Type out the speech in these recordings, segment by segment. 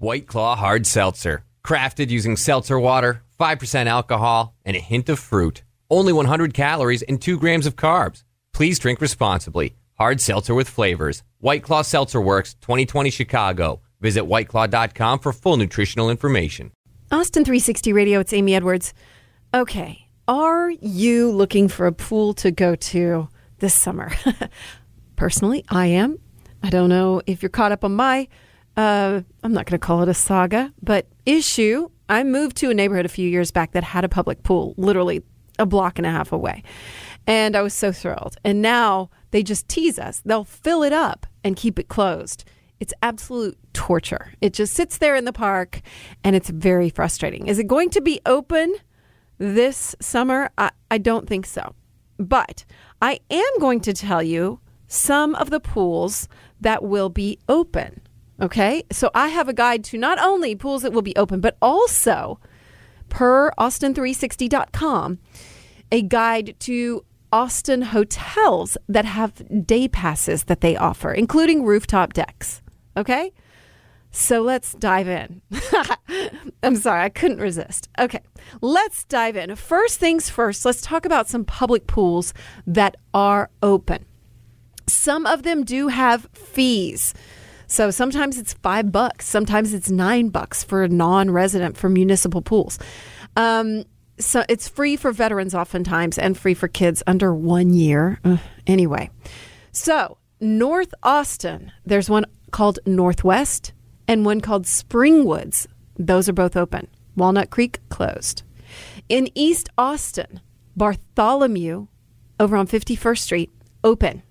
White Claw Hard Seltzer. Crafted using seltzer water, 5% alcohol, and a hint of fruit. Only 100 calories and 2 grams of carbs. Please drink responsibly. Hard seltzer with flavors. White Claw Seltzer Works, 2020 Chicago. Visit whiteclaw.com for full nutritional information. Austin 360 Radio, it's Amy Edwards. Okay, are you looking for a pool to go to this summer? Personally, I am. I don't know if you're caught up on my, uh, I'm not going to call it a saga, but issue. I moved to a neighborhood a few years back that had a public pool, literally a block and a half away. And I was so thrilled. And now they just tease us. They'll fill it up and keep it closed. It's absolute torture. It just sits there in the park and it's very frustrating. Is it going to be open this summer? I, I don't think so. But I am going to tell you some of the pools that will be open. Okay. So I have a guide to not only pools that will be open, but also per Austin360.com, a guide to Austin hotels that have day passes that they offer, including rooftop decks. Okay? So let's dive in. I'm sorry, I couldn't resist. Okay, let's dive in. First things first, let's talk about some public pools that are open. Some of them do have fees. So sometimes it's five bucks, sometimes it's nine bucks for a non resident for municipal pools. Um, so it's free for veterans oftentimes and free for kids under one year. Uh, anyway, so North Austin, there's one called Northwest and one called Springwoods. Those are both open. Walnut Creek closed. In East Austin, Bartholomew over on 51st Street open.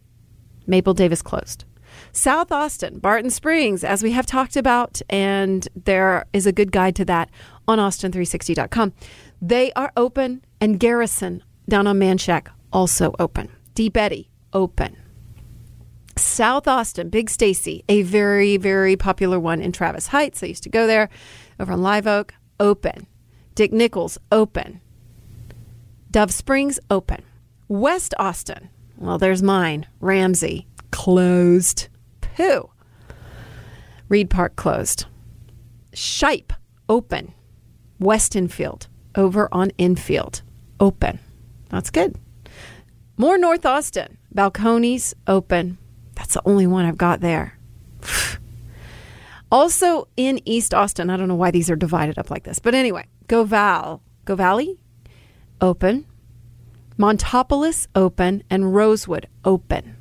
Mabel Davis closed. South Austin, Barton Springs, as we have talked about, and there is a good guide to that on austin360.com. They are open, and Garrison down on Manchac also open. Deep Eddy open. South Austin, Big Stacy, a very, very popular one in Travis Heights. I used to go there over on Live Oak, open. Dick Nichols, open. Dove Springs, open. West Austin, well, there's mine, Ramsey, closed. Pooh. Reed Park closed. Shipe, open. West Westenfield, over on Enfield, open. That's good. More North Austin, Balcones open. That's the only one I've got there. also in East Austin, I don't know why these are divided up like this, but anyway, Goval, Govalle, open. Montopolis, open. And Rosewood, open.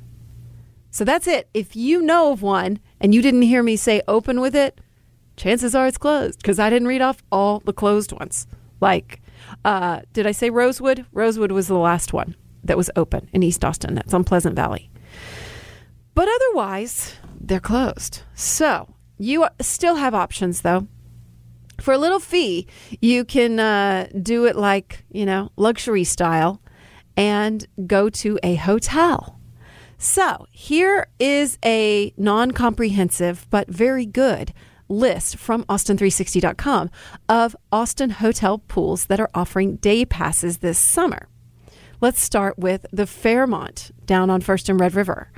So that's it. If you know of one and you didn't hear me say open with it, chances are it's closed because I didn't read off all the closed ones. Like, uh, did I say Rosewood? Rosewood was the last one that was open in East Austin. That's on Pleasant Valley. But otherwise, they're closed. So you still have options though. For a little fee, you can uh, do it like, you know, luxury style and go to a hotel. So here is a non comprehensive but very good list from Austin360.com of Austin hotel pools that are offering day passes this summer. Let's start with the Fairmont down on First and Red River.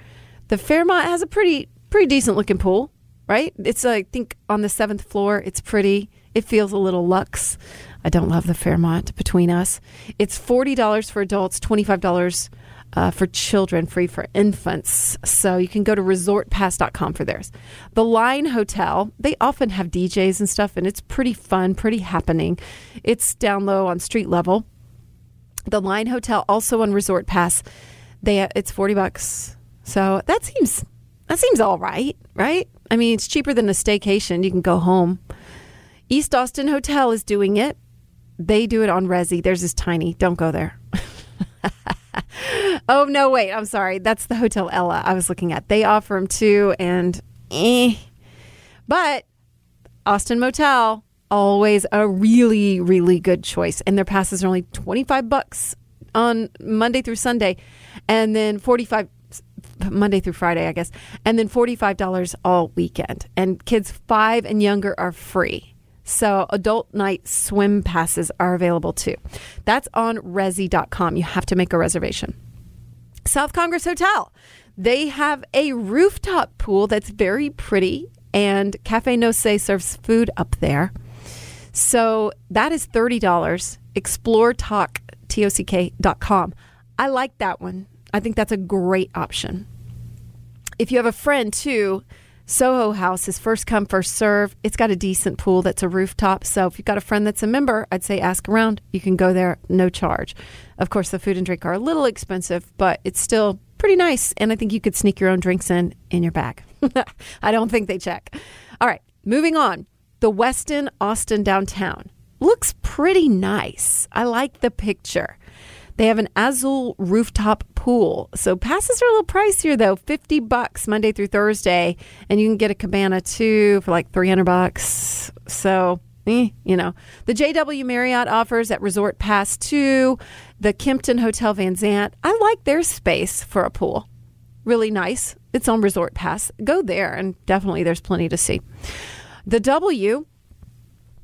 The Fairmont has a pretty pretty decent looking pool, right? It's I think on the seventh floor. It's pretty. It feels a little luxe. I don't love the Fairmont between us. It's forty dollars for adults, twenty five dollars uh, for children, free for infants. So you can go to resortpass.com for theirs. The Line Hotel, they often have DJs and stuff, and it's pretty fun, pretty happening. It's down low on street level. The Line Hotel, also on Resort Pass, they it's forty bucks so that seems that seems all right, right? I mean, it's cheaper than a staycation. You can go home. East Austin Hotel is doing it. They do it on Resy. There's this tiny. Don't go there. oh no, wait. I'm sorry. That's the Hotel Ella I was looking at. They offer them too, and eh. But Austin Motel always a really really good choice, and their passes are only 25 bucks on Monday through Sunday, and then 45 Monday through Friday, I guess, and then $45 all weekend. And kids five and younger are free. So adult night swim passes are available too. That's on resy.com. You have to make a reservation. South Congress Hotel. They have a rooftop pool that's very pretty and Cafe No Sé serves food up there. So that is $30. Explore Tock, T-O-C-K.com. I like that one. I think that's a great option. If you have a friend too, Soho House is first come, first serve. It's got a decent pool that's a rooftop. So if you've got a friend that's a member, I'd say ask around. You can go there, no charge. Of course, the food and drink are a little expensive, but it's still pretty nice. And I think you could sneak your own drinks in in your bag. I don't think they check. All right, moving on. The Westin Austin downtown looks pretty nice. I like the picture. They have an Azul rooftop pool. So passes are a little pricier though, 50 bucks Monday through Thursday, and you can get a cabana too for like 300 bucks. So, eh, you know. The JW Marriott offers at Resort Pass 2, the Kimpton Hotel Van Zandt. I like their space for a pool. Really nice. It's on Resort Pass. Go there and definitely there's plenty to see. The W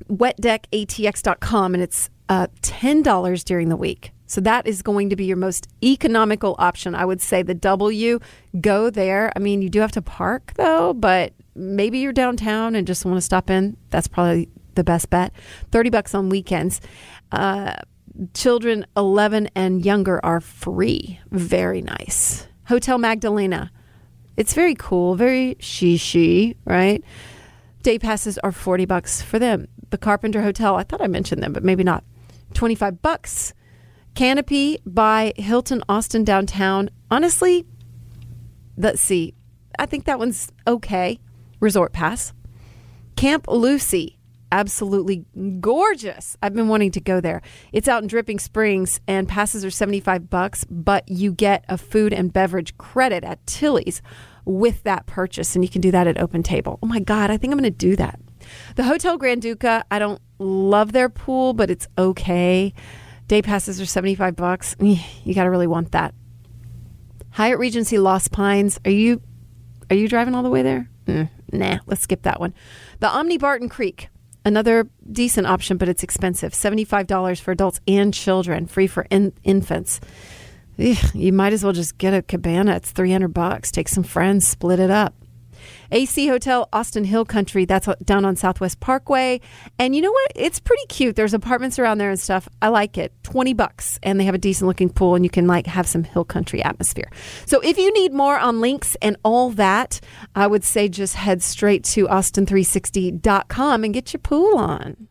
wetdeckatx.com and it's uh, $10 during the week. So that is going to be your most economical option. I would say the W, go there. I mean, you do have to park though, but maybe you're downtown and just want to stop in. That's probably the best bet. 30 bucks on weekends. Uh, children 11 and younger are free. Very nice. Hotel Magdalena. It's very cool, very she right? Day passes are 40 bucks for them. The Carpenter Hotel, I thought I mentioned them, but maybe not. 25 bucks. Canopy by Hilton Austin downtown. Honestly, let's see. I think that one's okay. Resort Pass. Camp Lucy. Absolutely gorgeous. I've been wanting to go there. It's out in Dripping Springs and passes are 75 bucks, but you get a food and beverage credit at Tillie's with that purchase and you can do that at Open Table. Oh my god, I think I'm going to do that. The Hotel Granduca, I don't love their pool, but it's okay. Day passes are 75 bucks. You got to really want that. Hyatt Regency Lost Pines. Are you are you driving all the way there? Mm, nah, let's skip that one. The Omni Barton Creek. Another decent option, but it's expensive. $75 for adults and children, free for in- infants. You might as well just get a cabana. It's 300 bucks. Take some friends, split it up. AC Hotel Austin Hill Country. That's down on Southwest Parkway. And you know what? It's pretty cute. There's apartments around there and stuff. I like it. 20 bucks and they have a decent looking pool and you can like have some hill country atmosphere. So if you need more on links and all that, I would say just head straight to austin360.com and get your pool on.